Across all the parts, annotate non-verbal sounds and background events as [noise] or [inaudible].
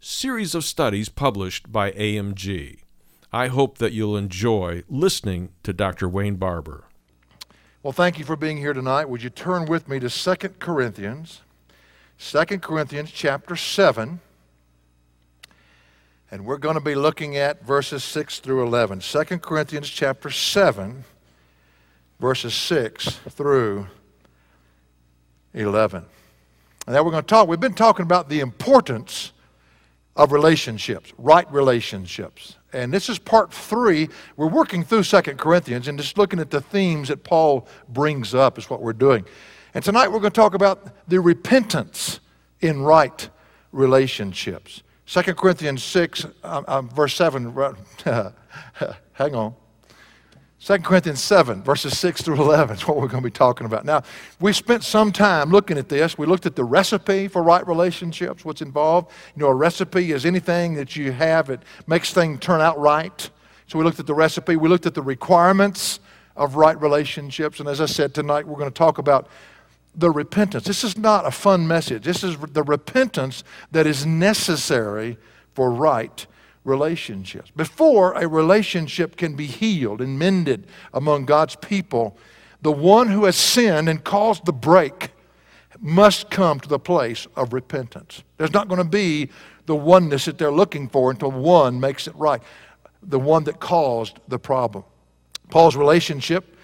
series of studies published by AMG. I hope that you'll enjoy listening to Dr. Wayne Barber. Well, thank you for being here tonight. Would you turn with me to 2 Corinthians? 2 Corinthians chapter 7. And we're going to be looking at verses 6 through 11. 2 Corinthians chapter 7, verses 6 through 11. And now we're going to talk. We've been talking about the importance of relationships, right relationships. And this is part three. We're working through Second Corinthians and just looking at the themes that Paul brings up, is what we're doing. And tonight we're going to talk about the repentance in right relationships. Second Corinthians 6, um, um, verse 7. [laughs] hang on. 2 Corinthians 7, verses 6 through 11 is what we're going to be talking about. Now, we spent some time looking at this. We looked at the recipe for right relationships, what's involved. You know, a recipe is anything that you have that makes things turn out right. So we looked at the recipe. We looked at the requirements of right relationships. And as I said, tonight we're going to talk about the repentance. This is not a fun message. This is the repentance that is necessary for right relationships. Before a relationship can be healed and mended among God's people, the one who has sinned and caused the break must come to the place of repentance. There's not going to be the oneness that they're looking for until one makes it right, the one that caused the problem. Paul's relationship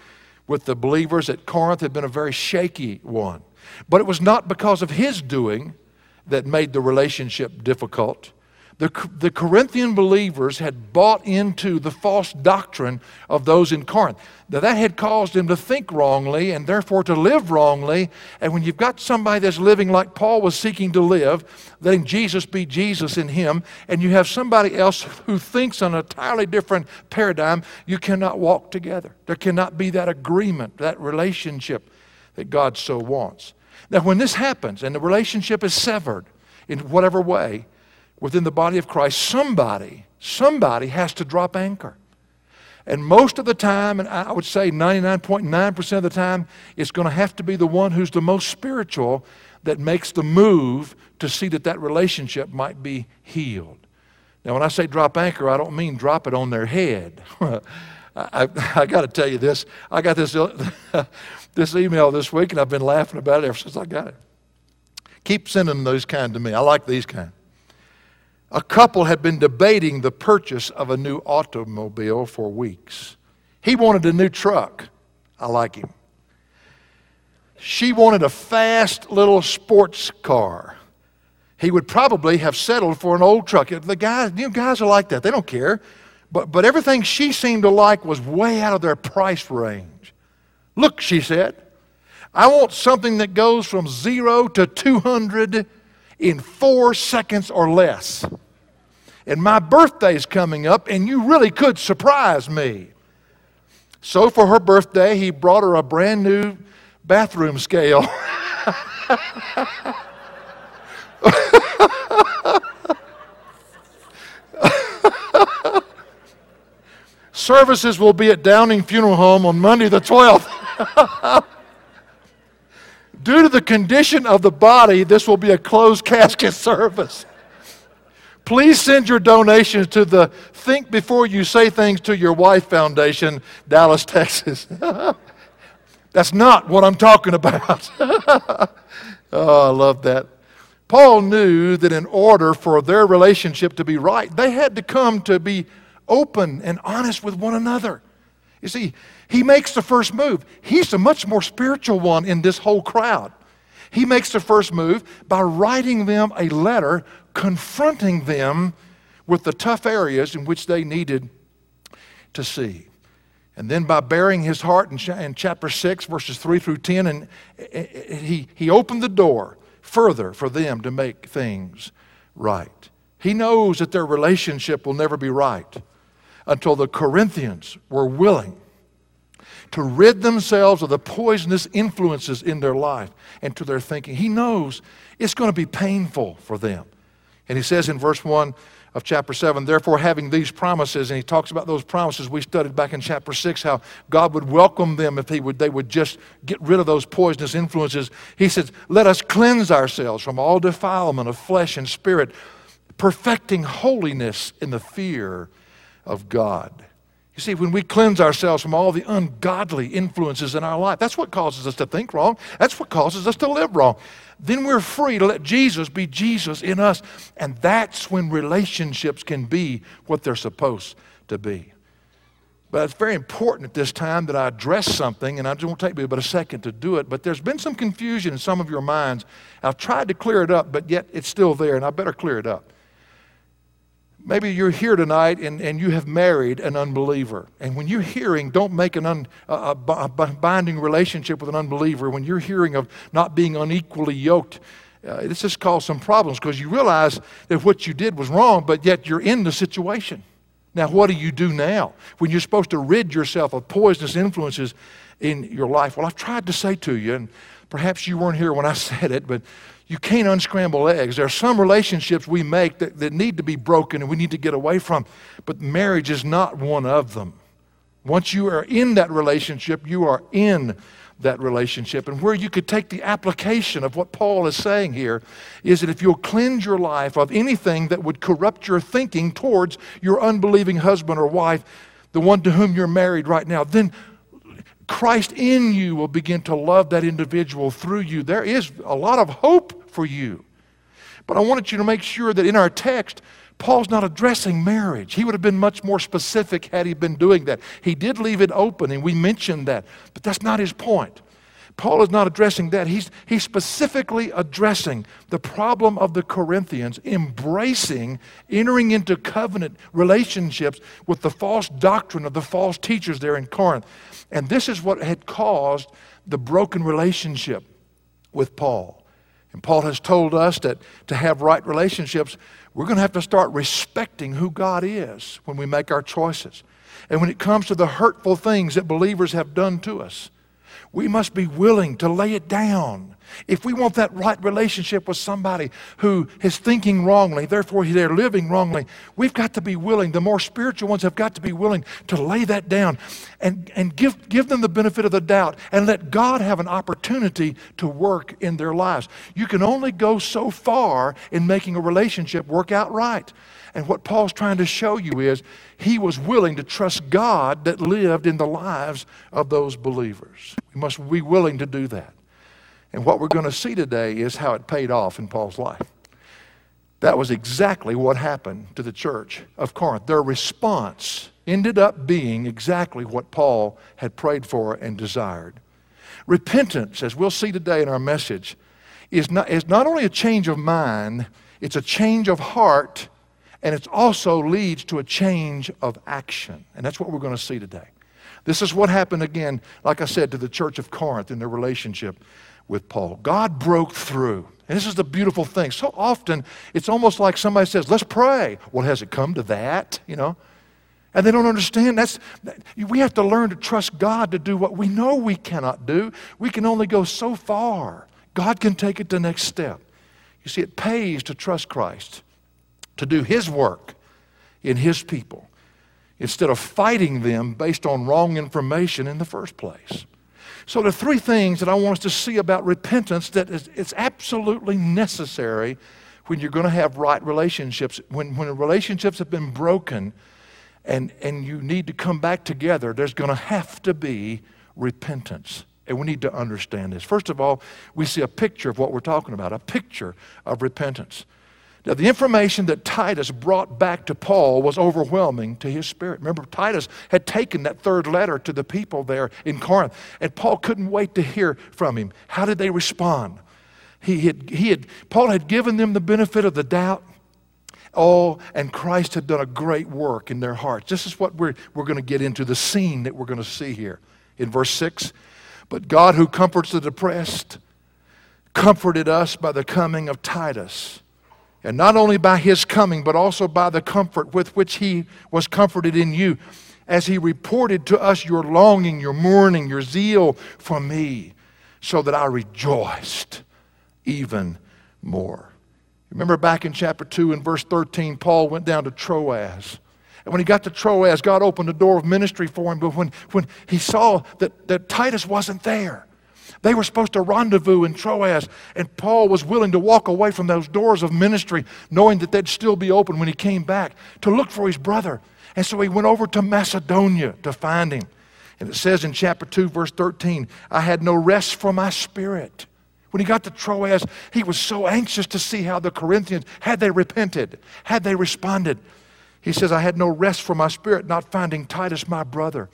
with the believers at Corinth had been a very shaky one, but it was not because of his doing that made the relationship difficult. The, the Corinthian believers had bought into the false doctrine of those in Corinth. Now, that had caused them to think wrongly and therefore to live wrongly. And when you've got somebody that's living like Paul was seeking to live, letting Jesus be Jesus in him, and you have somebody else who thinks on an entirely different paradigm, you cannot walk together. There cannot be that agreement, that relationship that God so wants. Now, when this happens and the relationship is severed in whatever way, within the body of Christ, somebody, somebody has to drop anchor. And most of the time, and I would say 99.9% of the time, it's going to have to be the one who's the most spiritual that makes the move to see that that relationship might be healed. Now, when I say drop anchor, I don't mean drop it on their head. [laughs] I, I got to tell you this. I got this, [laughs] this email this week, and I've been laughing about it ever since I got it. Keep sending those kind to me. I like these kind. A couple had been debating the purchase of a new automobile for weeks. He wanted a new truck. I like him. She wanted a fast little sports car. He would probably have settled for an old truck. The guys, you know, guys are like that. They don't care. But, but everything she seemed to like was way out of their price range. Look, she said, I want something that goes from zero to 200 in four seconds or less. And my birthday's coming up, and you really could surprise me. So, for her birthday, he brought her a brand new bathroom scale. [laughs] Services will be at Downing Funeral Home on Monday the 12th. [laughs] Due to the condition of the body, this will be a closed casket [laughs] service. Please send your donations to the Think Before You Say Things to Your Wife Foundation, Dallas, Texas. [laughs] That's not what I'm talking about. [laughs] oh, I love that. Paul knew that in order for their relationship to be right, they had to come to be open and honest with one another. You see, he makes the first move. He's the much more spiritual one in this whole crowd. He makes the first move by writing them a letter confronting them with the tough areas in which they needed to see. And then by bearing his heart in, chapter 6, verses 3 through 10, and eh, eh, eh, he, he opened the door further for them to make things right. He knows that their relationship will never be right until the Corinthians were willing to rid themselves of the poisonous influences in their life and to their thinking. He knows it's going to be painful for them. And he says in verse 1 of chapter 7, therefore, having these promises, and he talks about those promises we studied back in chapter 6, how God would welcome them if he would, they would just get rid of those poisonous influences. He says, Let us cleanse ourselves from all defilement of flesh and spirit, perfecting holiness in the fear of God. You see, when we cleanse ourselves from all the ungodly influences in our life, that's what causes us to think wrong. That's what causes us to live wrong. Then we're free to let Jesus be Jesus in us. And that's when relationships can be what they're supposed to be. But it's very important at this time that I address something, and it won't take me but a second to do it. But there's been some confusion in some of your minds. I've tried to clear it up, but yet it's still there, and I better clear it up. Maybe you're here tonight and, and you have married an unbeliever. And when you're hearing, don't make an un, a, a, binding relationship with an unbeliever. When you're hearing of not being unequally yoked, uh, this has caused some problems because you realize that what you did was wrong, but yet you're in the situation. Now, what do you do now when you're supposed to rid yourself of poisonous influences in your life? Well, I've tried to say to you, and perhaps you weren't here when I [laughs] said it, but you can't unscramble eggs. There are some relationships we make that, that need to be broken and we need to get away from, but marriage is not one of them. Once you are in that relationship, you are in that relationship. And where you could take the application of what Paul is saying here is that if you'll cleanse your life of anything that would corrupt your thinking towards your unbelieving husband or wife, the one to whom you're married right now, then Christ in you will begin to love that individual through you. There is a lot of hope for you. But I wanted you to make sure that in our text, Paul's not addressing marriage. He would have been much more specific had he been doing that. He did leave it open, and we mentioned that, but that's not his point. Paul is not addressing that. He's, he's specifically addressing the problem of the Corinthians embracing, entering into covenant relationships with the false doctrine of the false teachers there in Corinth. And this is what had caused the broken relationship with Paul. And Paul has told us that to have right relationships, we're going to have to start respecting who God is when we make our choices. And when it comes to the hurtful things that believers have done to us, we must be willing to lay it down if we want that right relationship with somebody who is thinking wrongly, therefore they're living wrongly, we've got to be willing, the more spiritual ones have got to be willing to lay that down and, and give, give them the benefit of the doubt and let God have an opportunity to work in their lives. You can only go so far in making a relationship work out right. And what Paul's trying to show you is he was willing to trust God that lived in the lives of those believers. We must be willing to do that. And what we're going to see today is how it paid off in Paul's life. That was exactly what happened to the church of Corinth. Their response ended up being exactly what Paul had prayed for and desired. Repentance, as we'll see today in our message, is not, is not only a change of mind, it's a change of heart, and it also leads to a change of action. And that's what we're going to see today. This is what happened again, like I said, to the church of Corinth in their relationship with Paul. God broke through. And this is the beautiful thing. So often, it's almost like somebody says, let's pray. Well, has it come to that? You know? And they don't understand. That's, we have to learn to trust God to do what we know we cannot do. We can only go so far. God can take it the next step. You see, it pays to trust Christ, to do His work in His people, instead of fighting them based on wrong information in the first place. So, are three things that I want us to see about repentance that is, it's absolutely necessary when you're going to have right relationships. When, when relationships have been broken and, and you need to come back together, there's going to have to be repentance And we need to understand this. First of all, we see a picture of what we're talking about, a picture of repentance. Now, the information that Titus brought back to Paul was overwhelming to his spirit. Remember, Titus had taken that third letter to the people there in Corinth, and Paul couldn't wait to hear from him. How did they respond? He had, he had, Paul had given them the benefit of the doubt. Oh, and Christ had done a great work in their hearts. This is what we're, we're going to get into the scene that we're going to see here in verse 6. But God, who comforts the depressed, comforted us by the coming of Titus. And not only by his coming, but also by the comfort with which he was comforted in you, as he reported to us your longing, your mourning, your zeal for me, so that I rejoiced even more. Remember back in chapter 2 and verse 13, Paul went down to Troas. And when he got to Troas, God opened the door of ministry for him. But when, when he saw that, that Titus wasn't there, they were supposed to rendezvous in Troas, and Paul was willing to walk away from those doors of ministry, knowing that they'd still be open when he came back, to look for his brother. And so he went over to Macedonia to find him. And it says in chapter 2, verse 13, I had no rest for my spirit. When he got to Troas, he was so anxious to see how the Corinthians, had they repented, had they responded. He says, I had no rest for my spirit, not finding Titus my brother.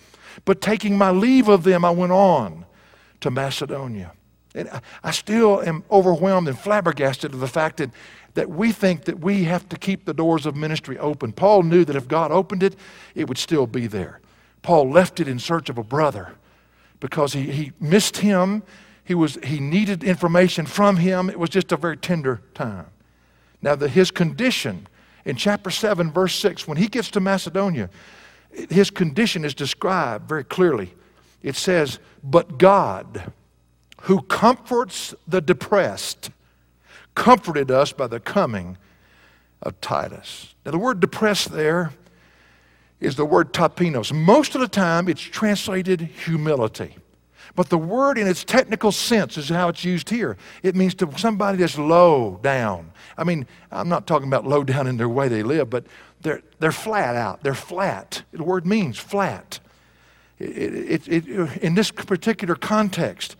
But taking my leave of them, I went on to Macedonia. And I still am overwhelmed and flabbergasted of the fact that, that we think that we have to keep the doors of ministry open. Paul knew that if God opened it, it would still be there. Paul left it in search of a brother because he, he missed him. He, was, he needed information from him. It was just a very tender time. Now, the, his condition in chapter 7, verse 6, when he gets to Macedonia, his condition is described very clearly. It says, But God, who comforts the depressed, comforted us by the coming of Titus. Now, the word depressed there is the word tapeinos. Most of the time, it's translated humility. But the word in its technical sense is how it's used here. It means to somebody that's low down. I mean, I'm not talking about low down in their way they live, but they're, they're flat out. They're flat. The word means flat. It, it, in this particular context,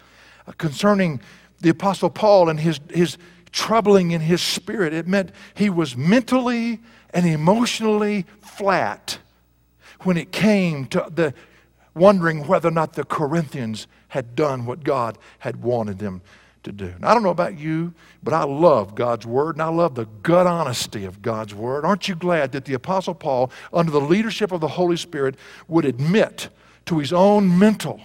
uh, concerning the Apostle Paul and his, his troubling in his spirit, it meant he was mentally and emotionally flat when it came to the wondering whether or not the Corinthians had done what God had wanted them to do. Now, I don't know about you, but I love God's Word and I love the gut honesty of God's Word. Aren't you glad that the Apostle Paul, under the leadership of the Holy Spirit, would admit to his own mental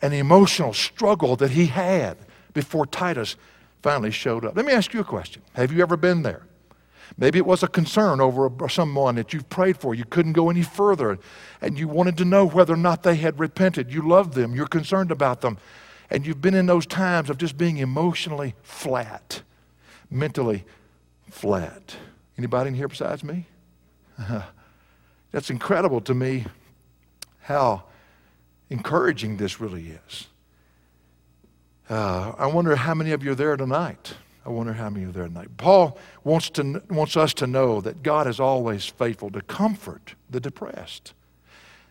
and emotional struggle that he had before Titus finally showed up? Let me ask you a question Have you ever been there? Maybe it was a concern over someone that you've prayed for. You couldn't go any further, and you wanted to know whether or not they had repented. You love them, you're concerned about them, and you've been in those times of just being emotionally flat, mentally flat. Anybody in here besides me? [laughs] That's incredible to me how encouraging this really is. Uh, I wonder how many of you are there tonight I wonder how many are there tonight. Paul wants, to, wants us to know that God is always faithful to comfort the depressed.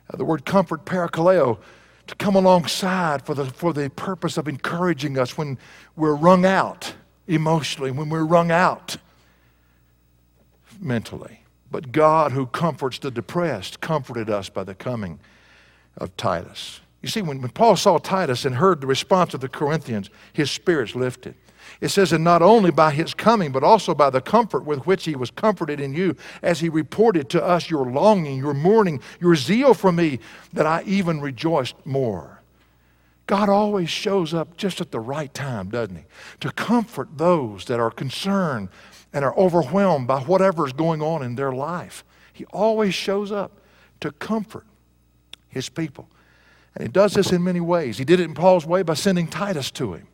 Uh, the word comfort, parakaleo, to come alongside for the, for the purpose of encouraging us when we're wrung out emotionally, when we're wrung out mentally. But God, who comforts the depressed, comforted us by the coming of Titus. You see, when, when Paul saw Titus and heard the response of the Corinthians, his spirits lifted. It says, and not only by his coming, but also by the comfort with which he was comforted in you, as he reported to us your longing, your mourning, your zeal for me, that I even rejoiced more. God always shows up just at the right time, doesn't he? To comfort those that are concerned and are overwhelmed by whatever is going on in their life. He always shows up to comfort his people. And he does this in many ways. He did it in Paul's way by sending Titus to him.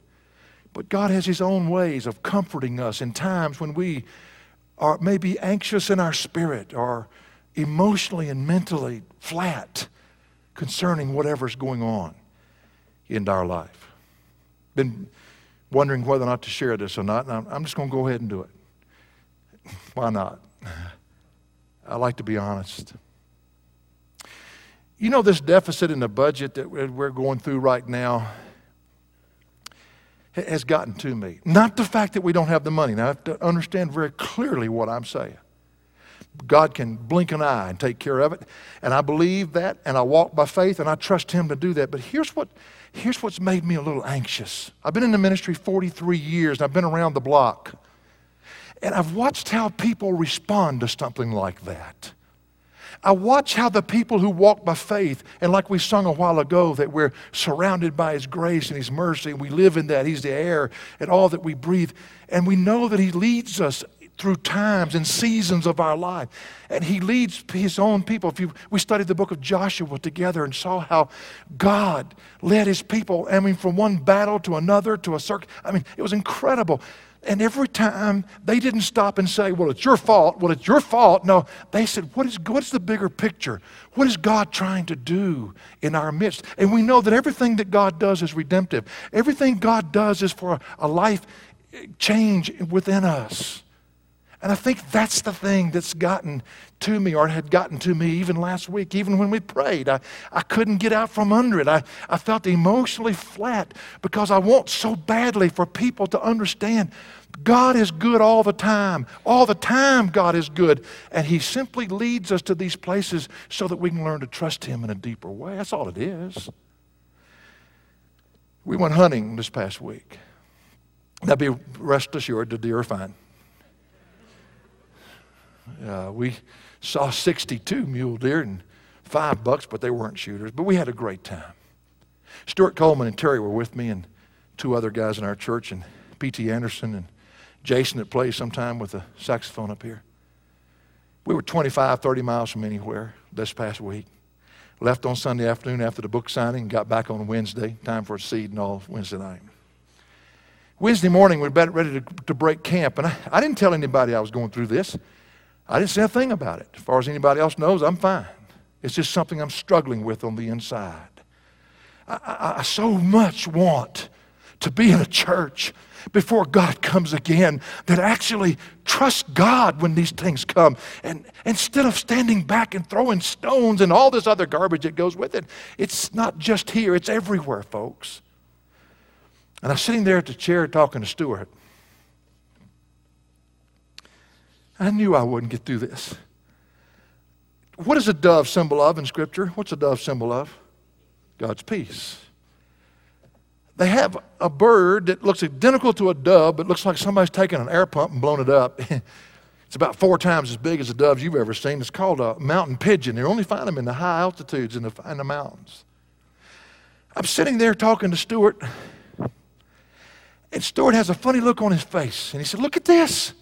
But God has His own ways of comforting us in times when we are maybe anxious in our spirit or emotionally and mentally flat concerning whatever's going on in our life. Been wondering whether or not to share this or not, and I'm just going to go ahead and do it. [laughs] Why not? [laughs] I like to be honest. You know, this deficit in the budget that we're going through right now has gotten to me. Not the fact that we don't have the money. Now, I have to understand very clearly what I'm saying. God can blink an eye and take care of it. And I believe that, and I walk by faith, and I trust Him to do that. But here's, what, here's what's made me a little anxious. I've been in the ministry 43 years, and I've been around the block. And I've watched how people respond to something like that. I watch how the people who walk by faith, and like we sung a while ago, that we're surrounded by His grace and His mercy, and we live in that. He's the air and all that we breathe. And we know that He leads us through times and seasons of our life. And He leads His own people. If you, we studied the book of Joshua together and saw how God led His people, I mean, from one battle to another to a circle. I mean, it was incredible. And every time they didn't stop and say, Well, it's your fault. Well, it's your fault. No, they said, what is, What's the bigger picture? What is God trying to do in our midst? And we know that everything that God does is redemptive, everything God does is for a life change within us. And I think that's the thing that's gotten to me or had gotten to me even last week, even when we prayed. I, I couldn't get out from under it. I, I felt emotionally flat because I want so badly for people to understand God is good all the time. All the time, God is good. And He simply leads us to these places so that we can learn to trust Him in a deeper way. That's all it is. We went hunting this past week. Now, be rest assured, the deer are fine. Uh, we saw 62 mule deer and five bucks, but they weren't shooters. But we had a great time. Stuart Coleman and Terry were with me, and two other guys in our church, and P.T. Anderson and Jason that plays sometime with the saxophone up here. We were 25, 30 miles from anywhere this past week. Left on Sunday afternoon after the book signing, got back on Wednesday, time for a seed and all Wednesday night. Wednesday morning, we were ready to, to break camp, and I, I didn't tell anybody I was going through this. I didn't say a thing about it. As far as anybody else knows, I'm fine. It's just something I'm struggling with on the inside. I, I, I so much want to be in a church before God comes again that actually trust God when these things come. And instead of standing back and throwing stones and all this other garbage that goes with it, it's not just here, it's everywhere, folks. And I'm sitting there at the chair talking to Stuart. I knew I wouldn't get through this. What is a dove symbol of in Scripture? What's a dove symbol of? God's peace. They have a bird that looks identical to a dove, but looks like somebody's taken an air pump and blown it up. [laughs] it's about four times as big as the doves you've ever seen. It's called a mountain pigeon. You only find them in the high altitudes in the, in the mountains. I'm sitting there talking to Stuart, and Stuart has a funny look on his face. And he said, Look at this.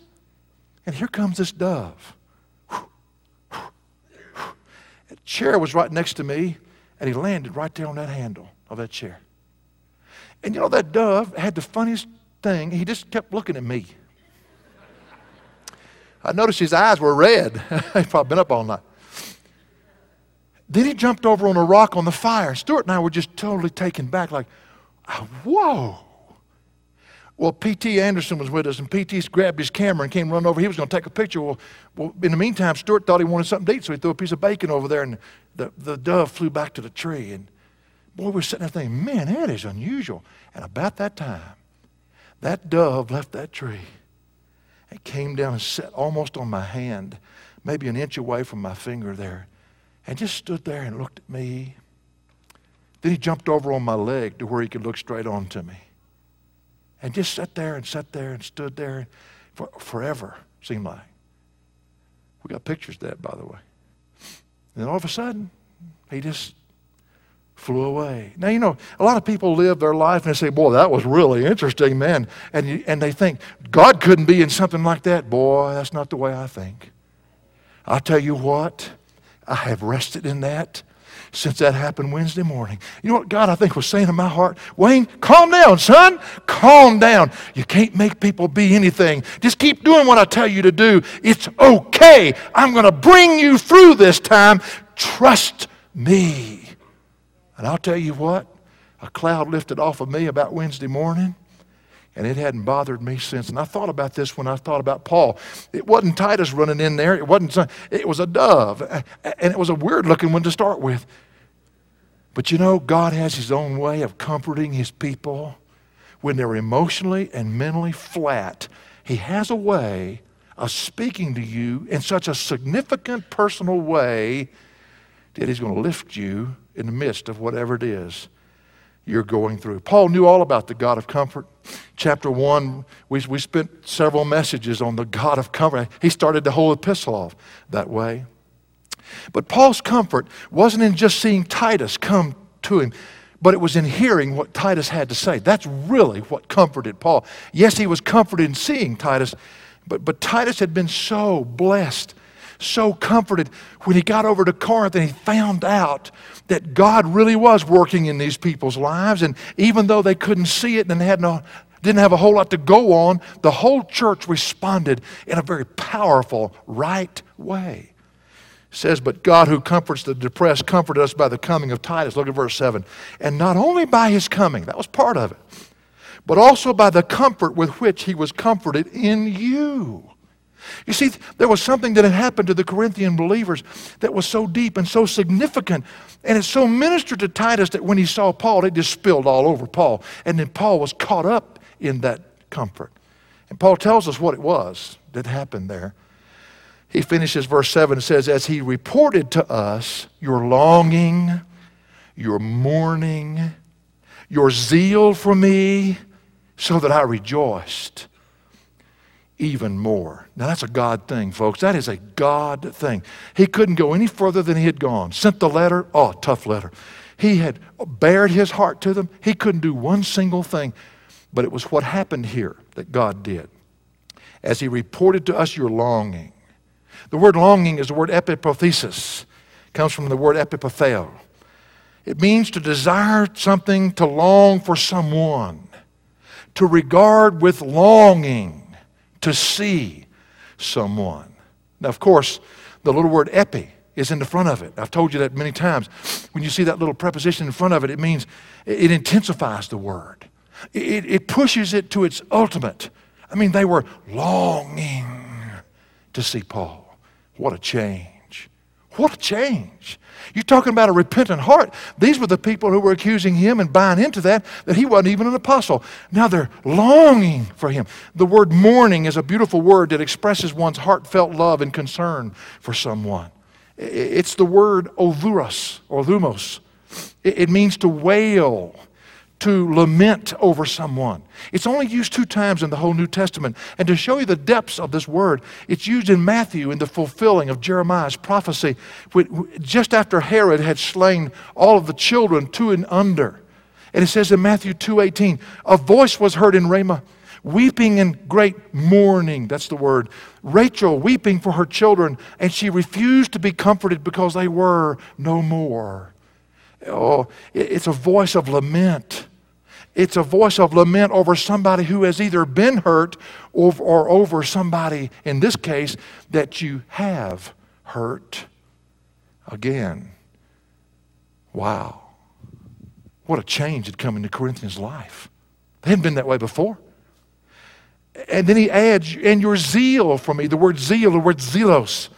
And here comes this dove. A chair was right next to me, and he landed right there on that handle of that chair. And you know, that dove had the funniest thing. He just kept looking at me. I noticed his eyes were red. [laughs] He'd probably been up all night. Then he jumped over on a rock on the fire. Stuart and I were just totally taken back, like, ah, whoa. Well, P.T. Anderson was with us, and P.T. grabbed his camera and came running over. He was going to take a picture. Well, well, in the meantime, Stuart thought he wanted something to eat, so he threw a piece of bacon over there, and the, the dove flew back to the tree. And boy, we're sitting there thinking, man, that is unusual. And about that time, that dove left that tree and came down and sat almost on my hand, maybe an inch away from my finger there, and just stood there and looked at me. Then he jumped over on my leg to where he could look straight on to me and just sat there and sat there and stood there for forever, seemed like. We got pictures of that, by the way. And then all of a sudden, he just flew away. Now, you know, a lot of people live their life and they say, Boy, that was really interesting, man. And, you, and they think, God couldn't be in something like that. Boy, that's not the way I think. I'll tell you what, I have rested in that since that happened Wednesday morning. You know what God, I think, was saying in my heart? Wayne, calm down, son. Calm down. You can't make people be anything. Just keep doing what I tell you to do. It's okay. I'm going to bring you through this time. Trust me. And I'll tell you what, a cloud lifted off of me about Wednesday morning and it hadn't bothered me since. And I thought about this when I thought about Paul. It wasn't Titus running in there. It wasn't. It was a dove, and it was a weird looking one to start with. But you know, God has His own way of comforting His people when they're emotionally and mentally flat, He has a way of speaking to you in such a significant personal way that He's going to lift you in the midst of whatever it is you're going through. Paul knew all about the God of comfort. Chapter 1, we, we spent several messages on the God of comfort. He started the whole epistle off that way. But Paul's comfort wasn't in just seeing Titus come to him, but it was in hearing what Titus had to say. That's really what comforted Paul. Yes, he was comforted in seeing Titus, but, but Titus had been so blessed, so comforted when he got over to Corinth and he found out that God really was working in these people's lives. And even though they couldn't see it and had no, didn't have a whole lot to go on, the whole church responded in a very powerful, right way says, But God who comforts the depressed comforted us by the coming of Titus. Look at verse 7. And not only by his coming, that was part of it, but also by the comfort with which he was comforted in you. You see, there was something that had happened to the Corinthian believers that was so deep and so significant. And it so ministered to Titus that when he saw Paul, it just spilled all over Paul. And then Paul was caught up in that comfort. And Paul tells us what it was that happened there he finishes verse 7 and says, As he reported to us your longing, your mourning, your zeal for me, so that I rejoiced even more. Now, that's a God thing, folks. That is a God thing. He couldn't go any further than he had gone. Sent the letter, oh, tough letter. He had bared his heart to them. He couldn't do one single thing. But it was what happened here that God did. As he reported to us your longing, the word longing is the word epipothesis. It comes from the word epipotheo. It means to desire something, to long for someone, to regard with longing, to see someone. Now, of course, the little word epi is in the front of it. I've told you that many times. When you see that little preposition in front of it, it means it intensifies the word, it, it pushes it to its ultimate. I mean, they were longing to see Paul. What a change. What a change. You're talking about a repentant heart. These were the people who were accusing him and buying into that, that he wasn't even an apostle. Now they're longing for him. The word mourning is a beautiful word that expresses one's heartfelt love and concern for someone. It's the word ovuros or lumos. It means to wail to lament over someone. It's only used two times in the whole New Testament. And to show you the depths of this word, it's used in Matthew in the fulfilling of Jeremiah's prophecy just after Herod had slain all of the children two and under. And it says in Matthew 2:18, a voice was heard in Ramah, weeping in great mourning. That's the word. Rachel weeping for her children, and she refused to be comforted because they were no more. Oh, it's a voice of lament. It's a voice of lament over somebody who has either been hurt or, or over somebody, in this case, that you have hurt again. Wow. What a change had come into Corinthians' life. They hadn't been that way before. And then he adds, and your zeal for me, the word zeal, the word zelos.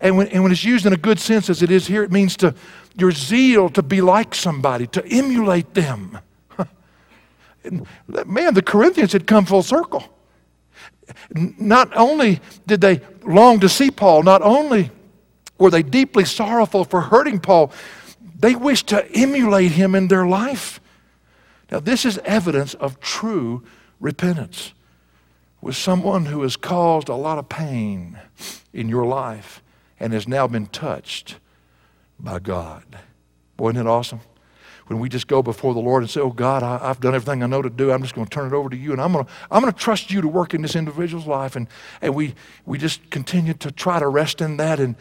And when, and when it's used in a good sense as it is here, it means to your zeal to be like somebody, to emulate them. Man, the Corinthians had come full circle. Not only did they long to see Paul, not only were they deeply sorrowful for hurting Paul, they wished to emulate him in their life. Now, this is evidence of true repentance. With someone who has caused a lot of pain in your life and has now been touched by God. Boy, isn't it awesome? When we just go before the Lord and say, Oh God, I, have done everything I know to do. I'm just going to turn it over to you. And I'm going to, I'm going to trust you to work in this individual's life. And, and we, we just continue to try to rest in that. And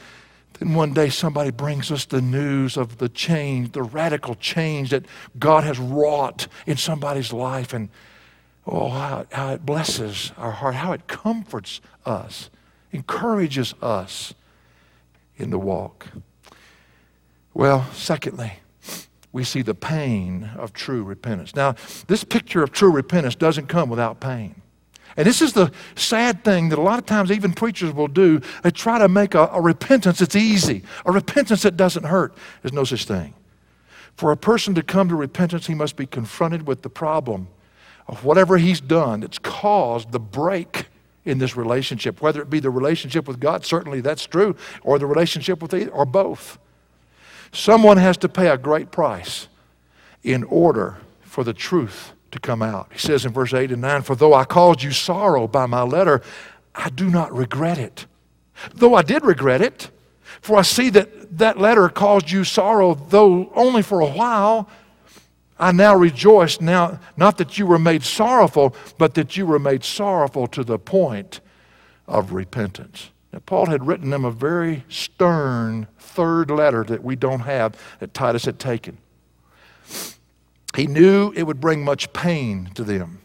then one day somebody brings us the news of the change, the radical change that God has wrought in somebody's life. And oh, how, how it blesses our heart, how it comforts us, encourages us in the walk. Well, secondly, we see the pain of true repentance. Now, this picture of true repentance doesn't come without pain. And this is the sad thing that a lot of times even preachers will do. They try to make a, a, repentance that's easy, a repentance that doesn't hurt. There's no such thing. For a person to come to repentance, he must be confronted with the problem of whatever he's done that's caused the break in this relationship, whether it be the relationship with God, certainly that's true, or the relationship with either, or both. Someone has to pay a great price in order for the truth to come out. He says in verse 8 and 9, For though I caused you sorrow by my letter, I do not regret it. Though I did regret it, for I see that that letter caused you sorrow, though only for a while. I now rejoice, now, not that you were made sorrowful, but that you were made sorrowful to the point of repentance. Now, Paul had written them a very stern third letter that we don't have that Titus had taken. He knew it would bring much pain to them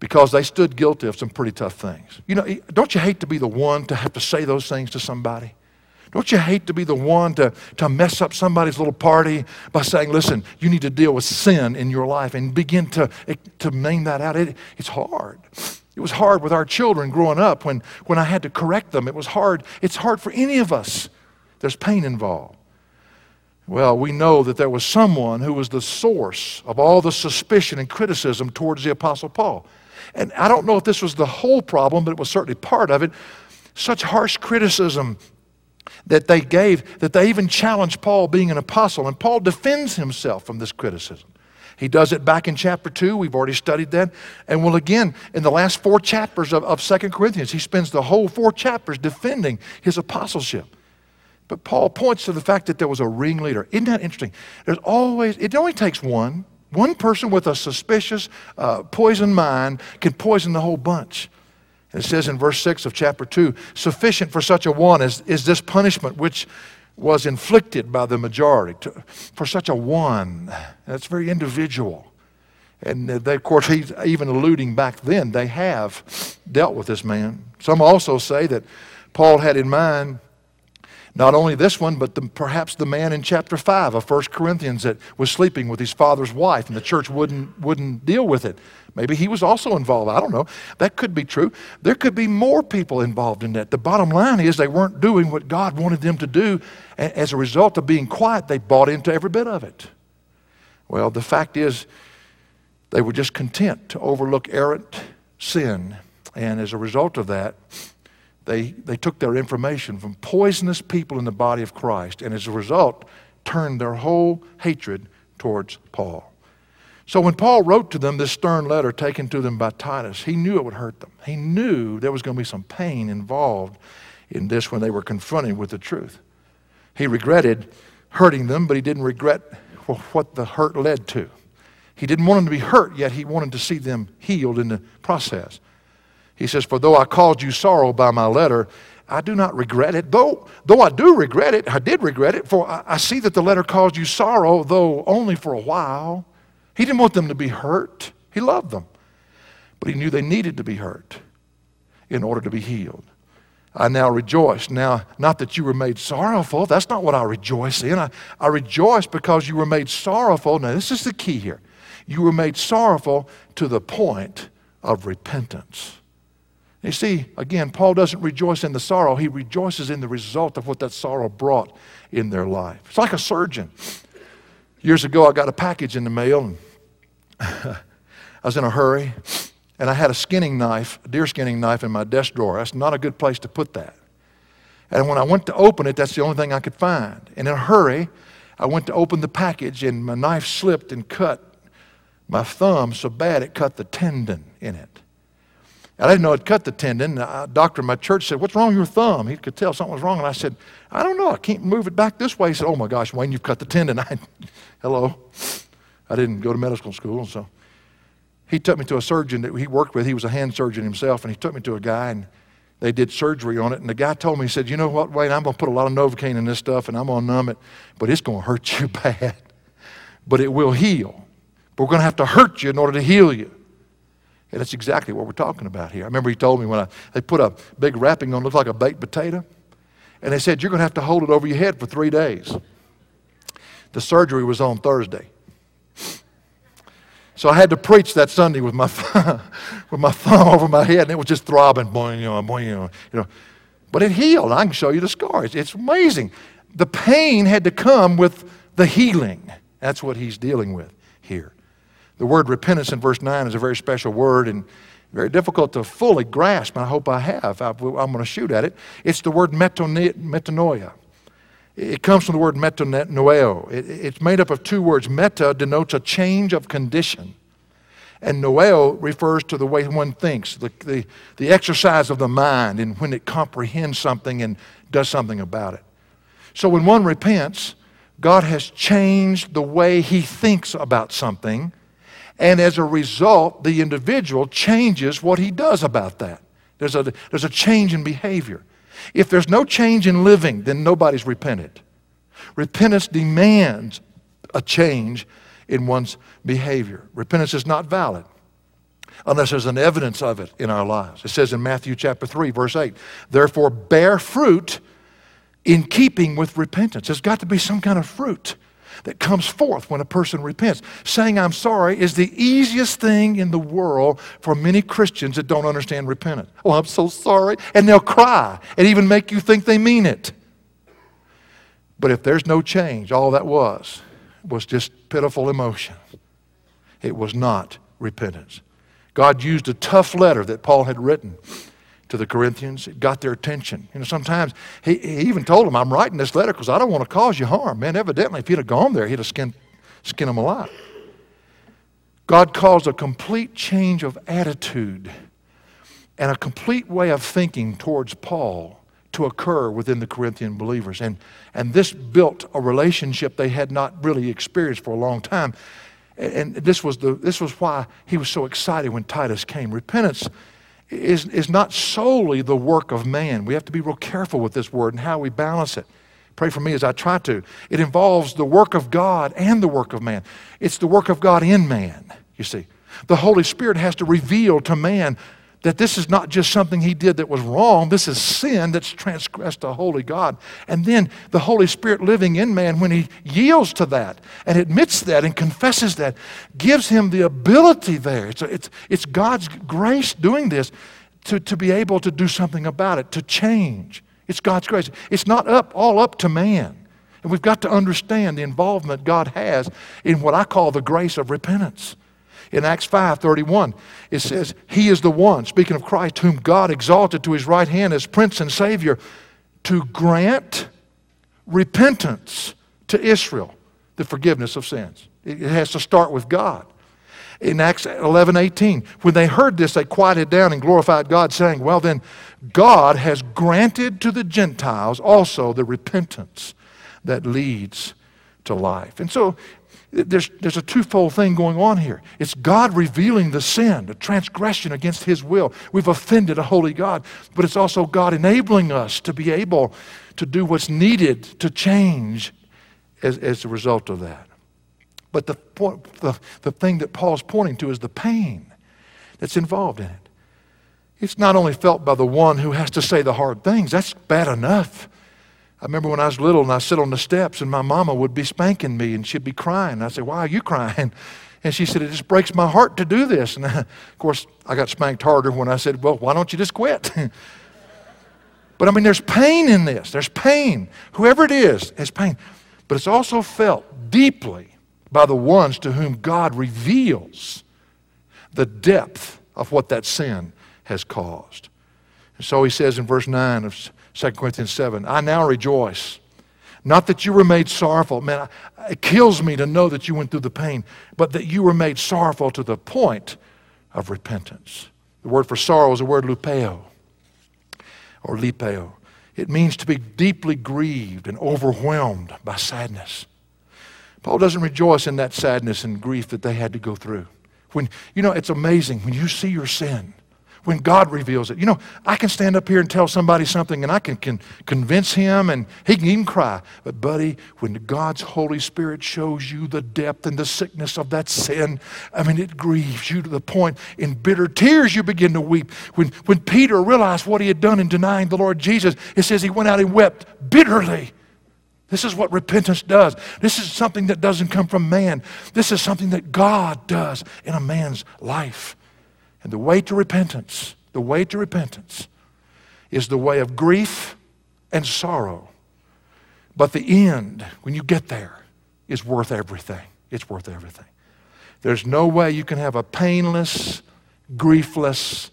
because they stood guilty of some pretty tough things. You know, don't you hate to be the one to have to say those things to somebody? Don't you hate to be the one to, to mess up somebody's little party by saying, listen, you need to deal with sin in your life and begin to, to name that out? It, it's hard. It was hard with our children growing up when, when I had to correct them. It was hard. It's hard for any of us. There's pain involved. Well, we know that there was someone who was the source of all the suspicion and criticism towards the Apostle Paul. And I don't know if this was the whole problem, but it was certainly part of it. Such harsh criticism that they gave that they even challenged Paul being an apostle. And Paul defends himself from this criticism. He does it back in chapter 2. We've already studied that. And well, again, in the last four chapters of, of 2 Corinthians, he spends the whole four chapters defending his apostleship. But Paul points to the fact that there was a ringleader. Isn't that interesting? There's always, it only takes one. One person with a suspicious, uh, poisoned mind can poison the whole bunch. And it says in verse 6 of chapter 2 sufficient for such a one is, is this punishment which was inflicted by the majority. To, for such a one, that's very individual. And uh, they, of course, he's even alluding back then, they have dealt with this man. Some also say that Paul had in mind not only this one, but the, perhaps the man in chapter 5 of 1 Corinthians that was sleeping with his father's wife and the church wouldn't, wouldn't deal with it. Maybe he was also involved. I don't know. That could be true. There could be more people involved in that. The bottom line is they weren't doing what God wanted them to do. As a result of being quiet, they bought into every bit of it. Well, the fact is, they were just content to overlook errant sin. And as a result of that, they, they took their information from poisonous people in the body of Christ, and as a result, turned their whole hatred towards Paul. So when Paul wrote to them this stern letter taken to them by Titus, he knew it would hurt them. He knew there was going to be some pain involved in this when they were confronted with the truth. He regretted hurting them, but he didn't regret what the hurt led to. He didn't want them to be hurt, yet he wanted to see them healed in the process. He says, For though I caused you sorrow by my letter, I do not regret it. Though, though I do regret it, I did regret it, for I, I see that the letter caused you sorrow, though only for a while. He didn't want them to be hurt. He loved them. But he knew they needed to be hurt in order to be healed. I now rejoice. Now, not that you were made sorrowful. That's not what I rejoice in. I, I rejoice because you were made sorrowful. Now, this is the key here. You were made sorrowful to the point of repentance. You see, again, Paul doesn't rejoice in the sorrow, he rejoices in the result of what that sorrow brought in their life. It's like a surgeon. Years ago, I got a package in the mail, and [laughs] I was in a hurry, and I had a skinning knife, a deer skinning knife, in my desk drawer. That's not a good place to put that. And when I went to open it, that's the only thing I could find. And in a hurry, I went to open the package, and my knife slipped and cut my thumb so bad it cut the tendon in it. I didn't know it cut the tendon. A uh, doctor in my church said, What's wrong with your thumb? He could tell something was wrong. And I said, I don't know. I can't move it back this way. He said, Oh my gosh, Wayne, you've cut the tendon. [laughs] I, Hello. I didn't go to medical school. So he took me to a surgeon that he worked with. He was a hand surgeon himself. And he took me to a guy, and they did surgery on it. And the guy told me, He said, You know what, Wayne, I'm going to put a lot of Novocaine in this stuff, and I'm going to numb it, but it's going to hurt you [laughs] bad. But it will heal. But we're going to have to hurt you in order to heal you. And that's exactly what we're talking about here. I remember he told me when I, they put a big wrapping on, looked like a baked potato, and they said, You're going to have to hold it over your head for three days. The surgery was on Thursday. So I had to preach that Sunday with my, [laughs] with my thumb over my head, and it was just throbbing, boing, boing, you know. But it healed. I can show you the scars. It's amazing. The pain had to come with the healing. That's what he's dealing with here. The word repentance in verse 9 is a very special word and very difficult to fully grasp, and I hope I have. I, am going to shoot at it. It's the word metanoia. It comes from the word metanoeo. it's made up of two words. Meta denotes a change of condition, and noeo refers to the way one thinks, the, the, the exercise of the mind, and when it comprehends something and does something about it. So when one repents, God has changed the way he thinks about something, and as a result, the individual changes what he does about that. There's a, there's a change in behavior. If there's no change in living, then nobody's repented. Repentance demands a change in one's behavior. Repentance is not valid unless there's an evidence of it in our lives. It says in Matthew chapter 3, verse 8, therefore bear fruit in keeping with repentance. There's got to be some kind of fruit that comes forth when a person repents. Saying I'm sorry is the easiest thing in the world for many Christians that don't understand repentance. Oh, I'm so sorry. And they'll cry and even make you think they mean it. But if there's no change, all that was was just pitiful emotion. It was not repentance. God used a tough letter that Paul had written to the Corinthians. It got their attention. You know, sometimes he, he even told them, I'm writing this letter because I don't want to cause you harm. Man, evidently, if he'd have gone there, he'd have skinned, skinned them alive. God caused a complete change of attitude and a complete way of thinking towards Paul to occur within the Corinthian believers. And, and this built a relationship they had not really experienced for a long time. And this was, the, this was why he was so excited when Titus came. Repentance is, is not solely the work of man. We have to be real careful with this word and how we balance it. Pray for me as I try to. It involves the work of God and the work of man. It's the work of God in man, you see. The Holy Spirit has to reveal to man that this is not just something he did that was wrong. This is sin that's transgressed a holy God. And then the Holy Spirit living in man, when he yields to that and admits that and confesses that, gives him the ability there. It's, it's, it's God's grace doing this to, to be able to do something about it, to change. It's God's grace. It's not up, all up to man. And we've got to understand the involvement God has in what I call the grace of repentance. In Acts 5:31, it says, He is the one, speaking of Christ, whom God exalted to his right hand as Prince and Savior, to grant repentance to Israel, the forgiveness of sins. It has to start with God. In Acts 11 18, when they heard this, they quieted down and glorified God, saying, Well, then, God has granted to the Gentiles also the repentance that leads to life. And so there's, there's a twofold thing going on here. It's God revealing the sin, the transgression against His will. We've offended a holy God, but it's also God enabling us to be able to do what's needed to change as, as a result of that. But the, the, the thing that Paul's pointing to is the pain that's involved in it. It's not only felt by the one who has to say the hard things, that's bad enough. I remember when I was little and I sit on the steps and my mama would be spanking me and she'd be crying. I'd say, Why are you crying? [laughs] And she said, It just breaks my heart to do this. And [laughs] of course, I got spanked harder when I said, Well, why don't you just quit? [laughs] but I mean, there's pain in this. There's pain. Whoever it is has pain. But it's also felt deeply by the ones to whom God reveals the depth of what that sin has caused. And so he says in verse 9 of 2 Corinthians 7. I now rejoice. Not that you were made sorrowful. Man, it kills me to know that you went through the pain, but that you were made sorrowful to the point of repentance. The word for sorrow is the word lupeo or lipeo. It means to be deeply grieved and overwhelmed by sadness. Paul doesn't rejoice in that sadness and grief that they had to go through. When you know it's amazing when you see your sin when God reveals it. You know, I can stand up here and tell somebody something and I can, can convince him and he can even cry. But, buddy, when God's Holy Spirit shows you the depth and the sickness of that sin, I mean, it grieves you to the point in bitter tears you begin to weep. When, when Peter realized what he had done in denying the Lord Jesus, it says he went out and wept bitterly. This is what repentance does. This is something that doesn't come from man. This is something that God does in a man's life. And the way to repentance, the way to repentance is the way of grief and sorrow. But the end, when you get there, is worth everything. It's worth everything. There's no way you can have a painless, griefless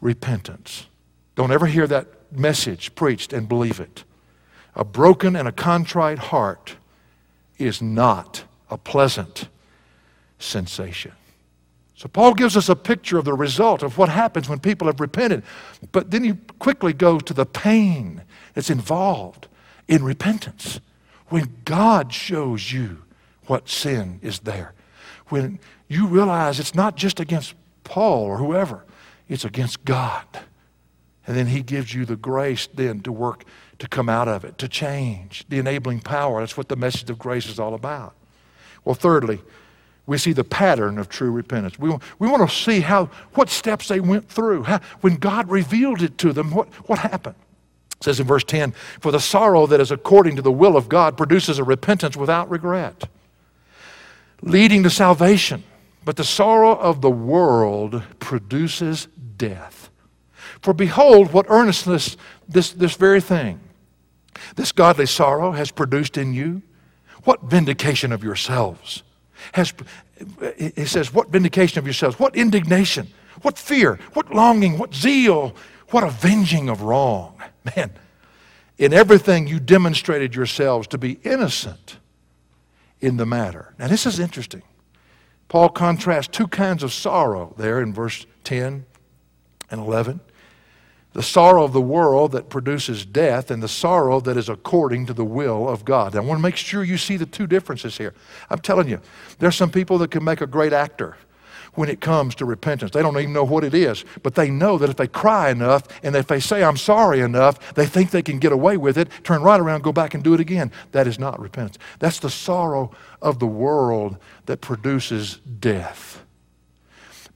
repentance. Don't ever hear that message preached and believe it. A broken and a contrite heart is not a pleasant sensation. So Paul gives us a picture of the result of what happens when people have repented. But then he quickly goes to the pain that's involved in repentance. When God shows you what sin is there. When you realize it's not just against Paul or whoever, it's against God. And then he gives you the grace then to work to come out of it, to change, the enabling power. That's what the message of grace is all about. Well, thirdly, we see the pattern of true repentance. We, we want to see how, what steps they went through. How, when God revealed it to them, what, what happened? It says in verse 10 For the sorrow that is according to the will of God produces a repentance without regret, leading to salvation. But the sorrow of the world produces death. For behold, what earnestness this, this very thing, this godly sorrow has produced in you. What vindication of yourselves has, it says, what vindication of yourselves, what indignation, what fear, what longing, what zeal, what avenging of wrong. [laughs] Man, in everything you demonstrated yourselves to be innocent in the matter. Now, this is interesting. Paul contrasts two kinds of sorrow there in verse 10 and 11 the sorrow of the world that produces death and the sorrow that is according to the will of God. I want to make sure you see the two differences here. I'm telling you, there's some people that can make a great actor when it comes to repentance. They don't even know what it is, but they know that if they cry enough and if they say, I'm sorry enough, they think they can get away with it, turn right around, go back and do it again. That is not repentance. That's the sorrow of the world that produces death.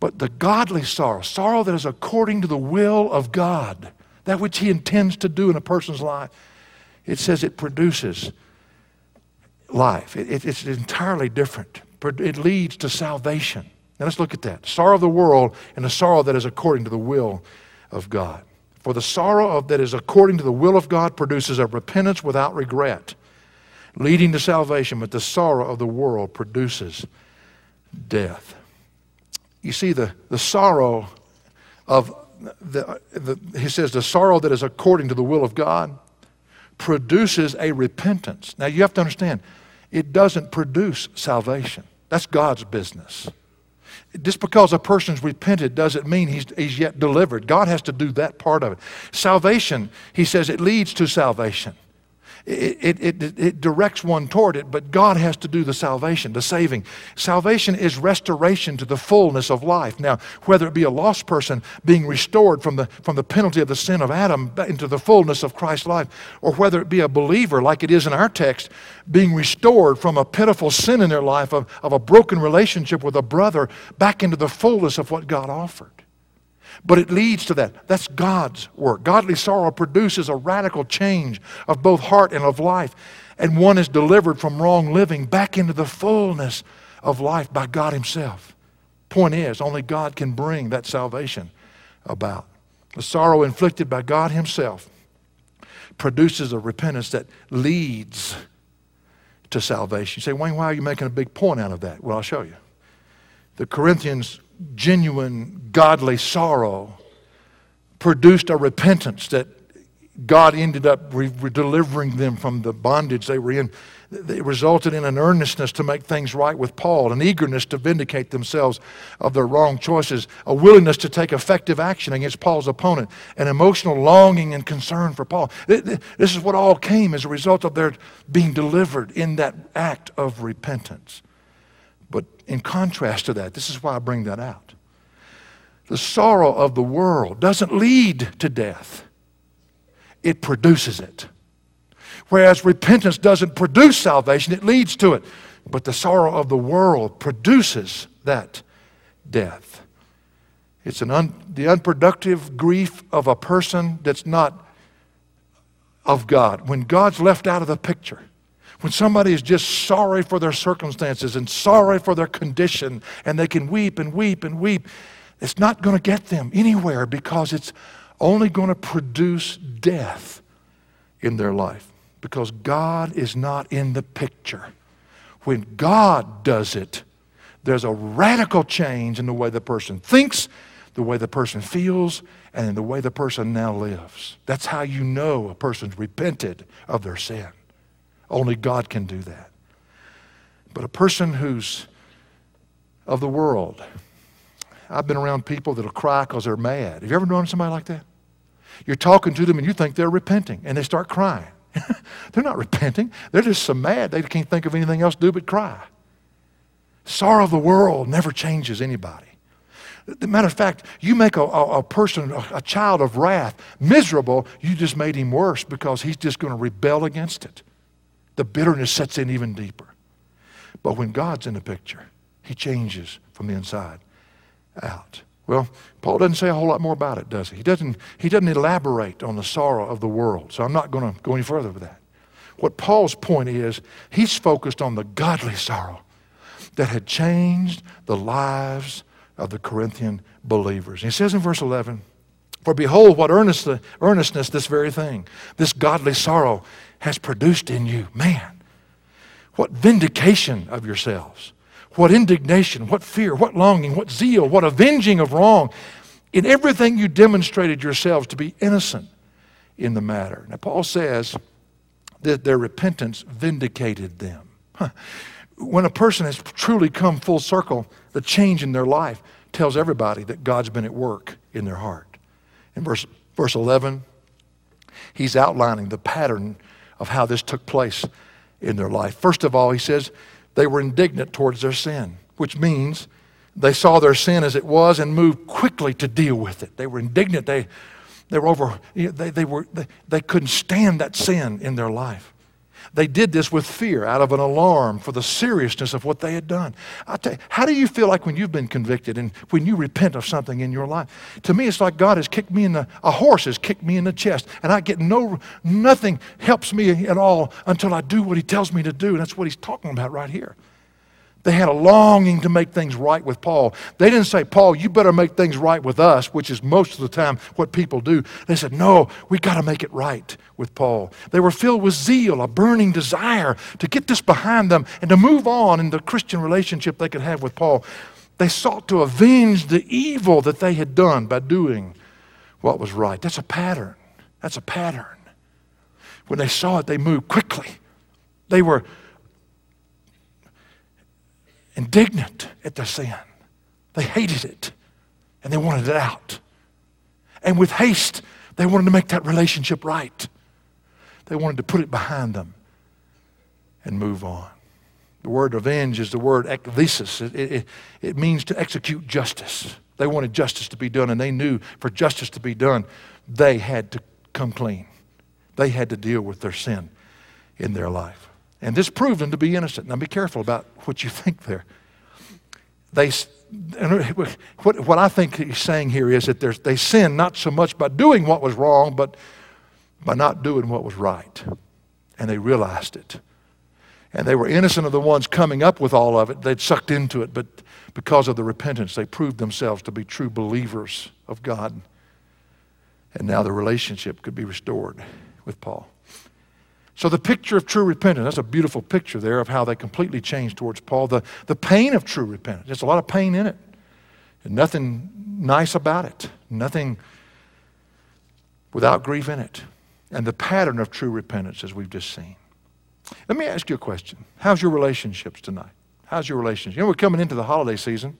But the godly sorrow, sorrow that is according to the will of God, that which He intends to do in a person's life, it says it produces life. It, it, it's entirely different. It leads to salvation. Now let's look at that. Sorrow of the world and the sorrow that is according to the will of God. For the sorrow of, that is according to the will of God produces a repentance without regret, leading to salvation, but the sorrow of the world produces death you see the, the sorrow of the, the, he says the sorrow that is according to the will of God produces a repentance. Now you have to understand, it doesn't produce salvation. That's God's business. Just because a person's repented doesn't mean he's, he's yet delivered. God has to do that part of it. Salvation, he says, it leads to salvation it, it, it, it, directs one toward it, but God has to do the salvation, the saving. Salvation is restoration to the fullness of life. Now, whether it be a lost person being restored from the, from the penalty of the sin of Adam into the fullness of Christ's life, or whether it be a believer, like it is in our text, being restored from a pitiful sin in their life of, of a broken relationship with a brother back into the fullness of what God offered. But it leads to that. That's God's work. Godly sorrow produces a radical change of both heart and of life. And one is delivered from wrong living back into the fullness of life by God Himself. Point is, only God can bring that salvation about. The sorrow inflicted by God Himself produces a repentance that leads to salvation. You say, Wayne, why are you making a big point out of that? Well, I'll show you. The Corinthians genuine godly sorrow produced a repentance that God ended up re- delivering them from the bondage they were in. It resulted in an earnestness to make things right with Paul, an eagerness to vindicate themselves of their wrong choices, a willingness to take effective action against Paul's opponent, an emotional longing and concern for Paul. This is what all came as a result of their being delivered in that act of repentance. But in contrast to that, this is why I bring that out. The sorrow of the world doesn't lead to death, it produces it. Whereas repentance doesn't produce salvation, it leads to it. But the sorrow of the world produces that death. It's an un, the unproductive grief of a person that's not of God. When God's left out of the picture, when somebody is just sorry for their circumstances and sorry for their condition, and they can weep and weep and weep, it's not going to get them anywhere because it's only going to produce death in their life because God is not in the picture. When God does it, There's a radical change in the way the person thinks, the way the person feels, and in the way the person now lives. That's how you know a person's repented of their sin. Only God can do that. But a person who's of the world, I've been around people that'll cry because they're mad. Have you ever known somebody like that? You're talking to them and you think they're repenting, and they start crying. [laughs] they're not repenting. They're just so mad they can't think of anything else to do but cry. Sorrow of the world never changes anybody. Matter of fact, you make a, a, a person, a, a child of wrath, miserable, you just made him worse because he's just going to rebel against it. The bitterness sets in even deeper. But when God's in the picture, he changes from the inside out. Well, Paul doesn't say a whole lot more about it, does he? He doesn't, he doesn't elaborate on the sorrow of the world, so I'm not going to go any further with that. What Paul's point is, he's focused on the godly sorrow that had changed the lives of the Corinthian believers. He says in verse 11, For behold, what earnestness this very thing, this godly sorrow has produced in you. Man, what vindication of yourselves what indignation, what fear, what longing, what zeal, what avenging of wrong. In everything you demonstrated yourselves to be innocent in the matter. Now, Paul says that their repentance vindicated them. When a person has truly come full circle, the change in their life tells everybody that God's been at work in their heart. In verse, verse 11, he's outlining the pattern of how this took place in their life. First of all, he says, they were indignant towards their sin, which means they saw their sin as it was and moved quickly to deal with it. They were indignant. They, they were over, they, they, were, they, they couldn't stand that sin in their life. They did this with fear, out of an alarm for the seriousness of what they had done. I tell you, how do you feel like when you've been convicted and when you repent of something in your life? To me, it's like God has kicked me in the, a horse has kicked me in the chest, and I get no, nothing helps me at all until I do what He tells me to do. That's what He's talking about right here. They had a longing to make things right with Paul. They didn't say, Paul, you better make things right with us, which is most of the time what people do. They said, no, we got to make it right with Paul. They were filled with zeal, a burning desire to get this behind them and to move on in the Christian relationship they could have with Paul. They sought to avenge the evil that they had done by doing what was right. That's a pattern. That's a pattern. When they saw it, they moved quickly. They were indignant at their sin. They hated it and they wanted it out. And with haste, they wanted to make that relationship right. They wanted to put it behind them and move on. The word revenge is the word ekdikesis. It, it, it means to execute justice. They wanted justice to be done, and they knew for justice to be done, they had to come clean. They had to deal with their sin in their life. And this proved them to be innocent. Now be careful about what you [laughs] think there. They, what, what I think he's saying here is that they sinned not so much by doing what was wrong, but by not doing what was right. And they realized it. And they were innocent of the ones coming up with all of it. They'd sucked into it, but because of the repentance, they proved themselves to be true believers of God. And now the relationship could be restored with Paul. So, the picture of true repentance, that's a beautiful picture there of how they completely changed towards Paul. The, the pain of true repentance, there's a lot of pain in it. And nothing nice about it, nothing without grief in it. And the pattern of true repentance, as we've just seen. Let me ask you a question How's your relationships tonight? How's your relationship? You know, we're coming into the holiday season.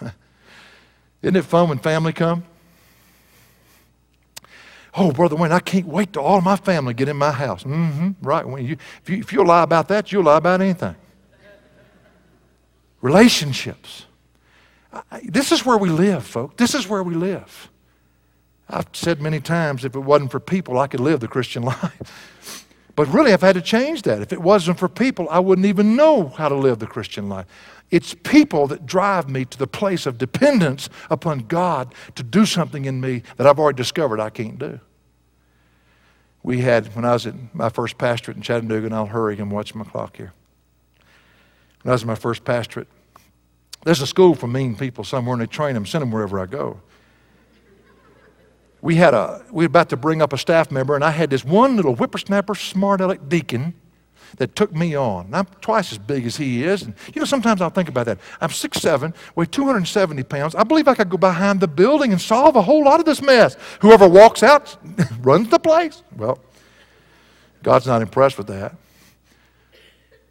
[laughs] Isn't it fun when family come? Oh, Brother Wayne, I can't wait till all my family get in my house. Mm-hmm, right. When you, if, you, if you'll lie about that, you'll lie about anything. Relationships. I, this is where we live, folks. This is where we live. I've said many times if it wasn't for people, I could live the Christian [laughs] life. But really, I've had to change that. If it wasn't for people, I wouldn't even know how to live the Christian life. It's people that drive me to the place of dependence upon God to do something in me that I've already discovered I can't do. We had, when I was at my first pastorate in Chattanooga, and I'll hurry and watch my clock here. When I was in my first pastorate, there's a school for mean people somewhere, and they train them, send them wherever I go. We had a, we were about to bring up a staff member, and I had this one little whippersnapper, smart aleck deacon that took me on. I'm twice as big as he is. And, you know, sometimes I'll think about that. I'm 6'7, weigh 270 pounds. I believe I could go behind the building and solve a whole lot of this mess. Whoever walks out [laughs] runs the place. Well, God's not impressed with that.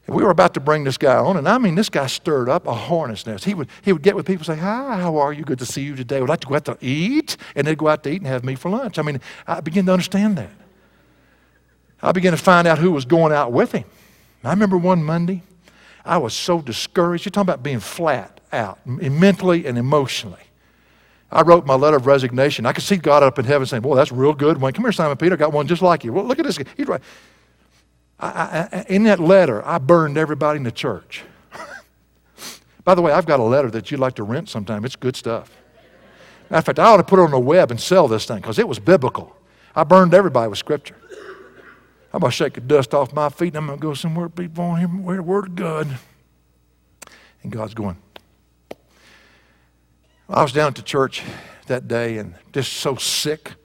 We were about to bring this guy on, and I mean, this guy stirred up a hornet's nest. He would, he would get with people and say, Hi, how are you? Good to see you today. Would like to go out to eat? And they'd go out to eat and have me for lunch. I mean, I begin to understand that. I began to find out who was going out with him. I remember one Monday, I was so discouraged. You're talking about being flat out, mentally and emotionally. I wrote my letter of resignation. I could see God up in heaven saying, Boy, that's real good. Wayne, come here, Simon Peter. Got one just like you. Well, look at this. He's right. I, I, in that letter, I burned everybody in the church. [laughs] By the way, I've got a letter that you'd like to rent sometime. It's good stuff. Matter of fact, I ought to put it on the web and sell this thing because it was biblical. I burned everybody with Scripture. I'm going to shake the dust off my feet and I'm going to go somewhere people want to hear the word of God. And God's going. I was down at the church that day and just so sick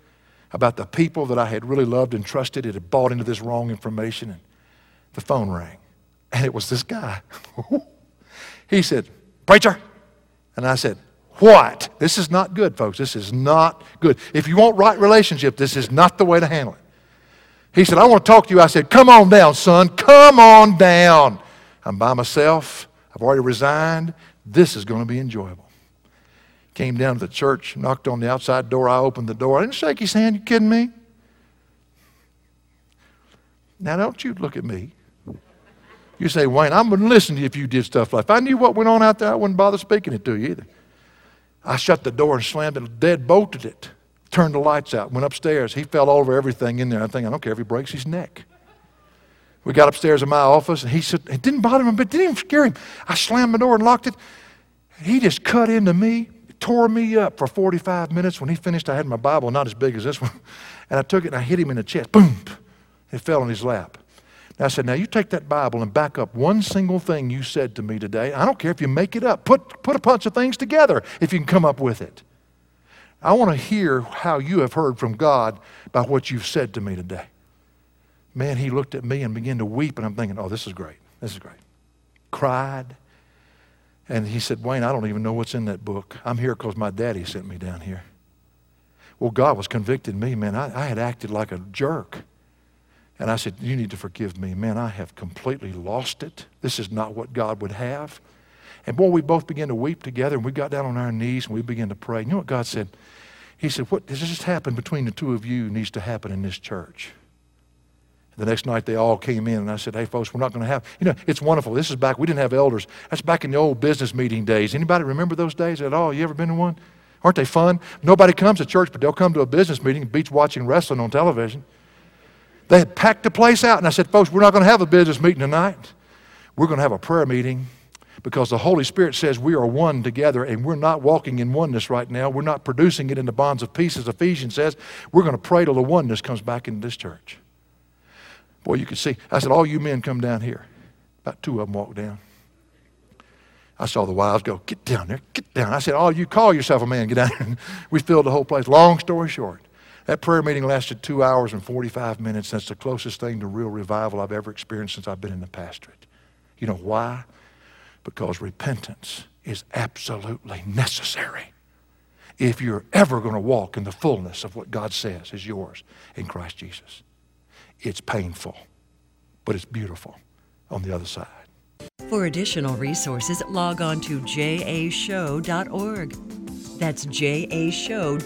about the people that I had really loved and trusted. It had bought into this wrong information. And the phone rang. And it was this guy. [laughs] he said, Preacher. And I said, What? This is not good, folks. This is not good. If you want right relationship, this is not the way to handle it. He said, I want to talk to you. I said, Come on down, son. Come on down. I'm by myself. I've already resigned. This is going to be enjoyable. Came down to the church, knocked on the outside door. I opened the door. I didn't shake his hand. You kidding me? Now, don't you look at me. You say, Wayne, I wouldn't listen to you if you did stuff like that. If I knew what went on out there, I wouldn't bother speaking it to you either. I shut the door and slammed it, dead bolted it, turned the lights out, went upstairs. He fell over everything in there. I think, I don't care if he breaks his neck. We got upstairs in my office, and he said, it didn't bother him, but it didn't even scare him. I slammed the door and locked it. He just cut into me tore me up for 45 minutes. When he finished, I had my Bible, not as big as this one, [laughs] and I took it and I hit him in the chest. Boom! It fell on his lap. And I said, Now you take that Bible and back up one single thing you said to me today. I don't care if you make it up. Put, put a bunch of things together if you can come up with it. I want to hear how you have heard from God by what you've said to me today. Man, he looked at me and began to weep, and I'm thinking, oh, this is great. This is great. Cried, and he said, Wayne, I don't even know what's in that book. I'm here because my daddy sent me down here. Well, God was convicting me, man. I, I had acted like a jerk. And I said, You need to forgive me. Man, I have completely lost it. This is not what God would have. And boy, we both began to weep together and we got down on our knees and we began to pray. You know what God said? He said, What has just happened between the two of you needs to happen in this church. The next night they all came in and I said, hey folks, we're not going to have, you know, it's wonderful. This is back, we didn't have elders. That's back in the old business meeting days. Anybody remember those days at all? You ever been to one? Aren't they fun? Nobody comes to church, but they'll come to a business meeting beach watching wrestling on television. They had packed the place out and I said, folks, we're not going to have a business meeting tonight. We're going to have a prayer meeting because the Holy Spirit says we are one together and we're not walking in oneness right now. We're not producing it in the bonds of peace, as Ephesians says. We're going to pray till the oneness comes back into this church. Boy, you can see. I said, All you men come down here. About two of them walked down. I saw the wives go, Get down there, get down. I said, Oh, you call yourself a man, get down there. [laughs] we filled the whole place. Long story short, that prayer meeting lasted two hours and 45 minutes. That's the closest thing to real revival I've ever experienced since I've been in the pastorate. You know why? Because repentance is absolutely necessary if you're ever going to walk in the fullness of what God says is yours in Christ Jesus. It's painful, but it's beautiful on the other side. For additional resources, log on to jashow.org. That's jashow.org.